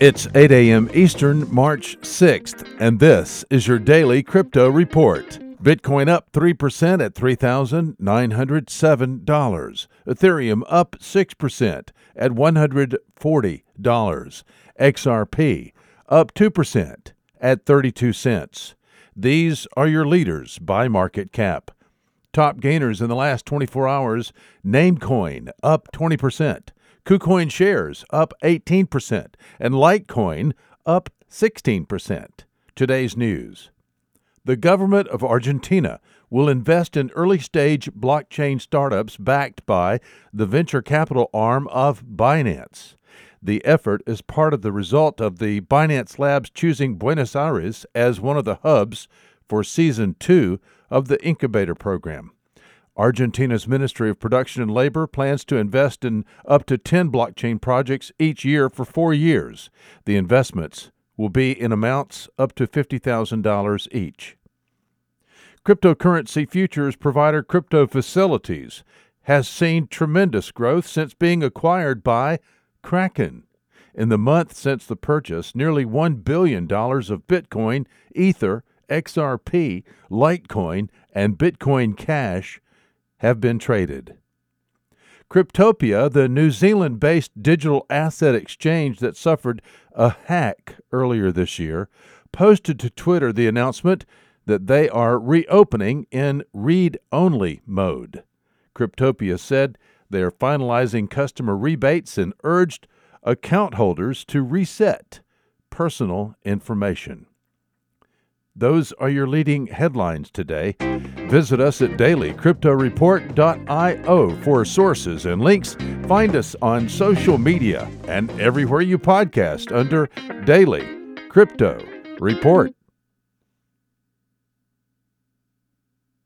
It's 8 a.m. Eastern, March 6th, and this is your daily crypto report. Bitcoin up 3% at $3,907. Ethereum up 6% at $140. XRP up 2% at 32 cents. These are your leaders by market cap. Top gainers in the last 24 hours Namecoin up 20%. KuCoin shares up 18%, and Litecoin up 16%. Today's news. The government of Argentina will invest in early stage blockchain startups backed by the venture capital arm of Binance. The effort is part of the result of the Binance Labs choosing Buenos Aires as one of the hubs for season two of the incubator program. Argentina's Ministry of Production and Labor plans to invest in up to 10 blockchain projects each year for four years. The investments will be in amounts up to $50,000 each. Cryptocurrency futures provider Crypto Facilities has seen tremendous growth since being acquired by Kraken. In the month since the purchase, nearly $1 billion of Bitcoin, Ether, XRP, Litecoin, and Bitcoin Cash have been traded. Cryptopia, the New Zealand based digital asset exchange that suffered a hack earlier this year, posted to Twitter the announcement that they are reopening in read only mode. Cryptopia said they are finalizing customer rebates and urged account holders to reset personal information. Those are your leading headlines today. Visit us at dailycryptoreport.io for sources and links. Find us on social media and everywhere you podcast under Daily Crypto Report.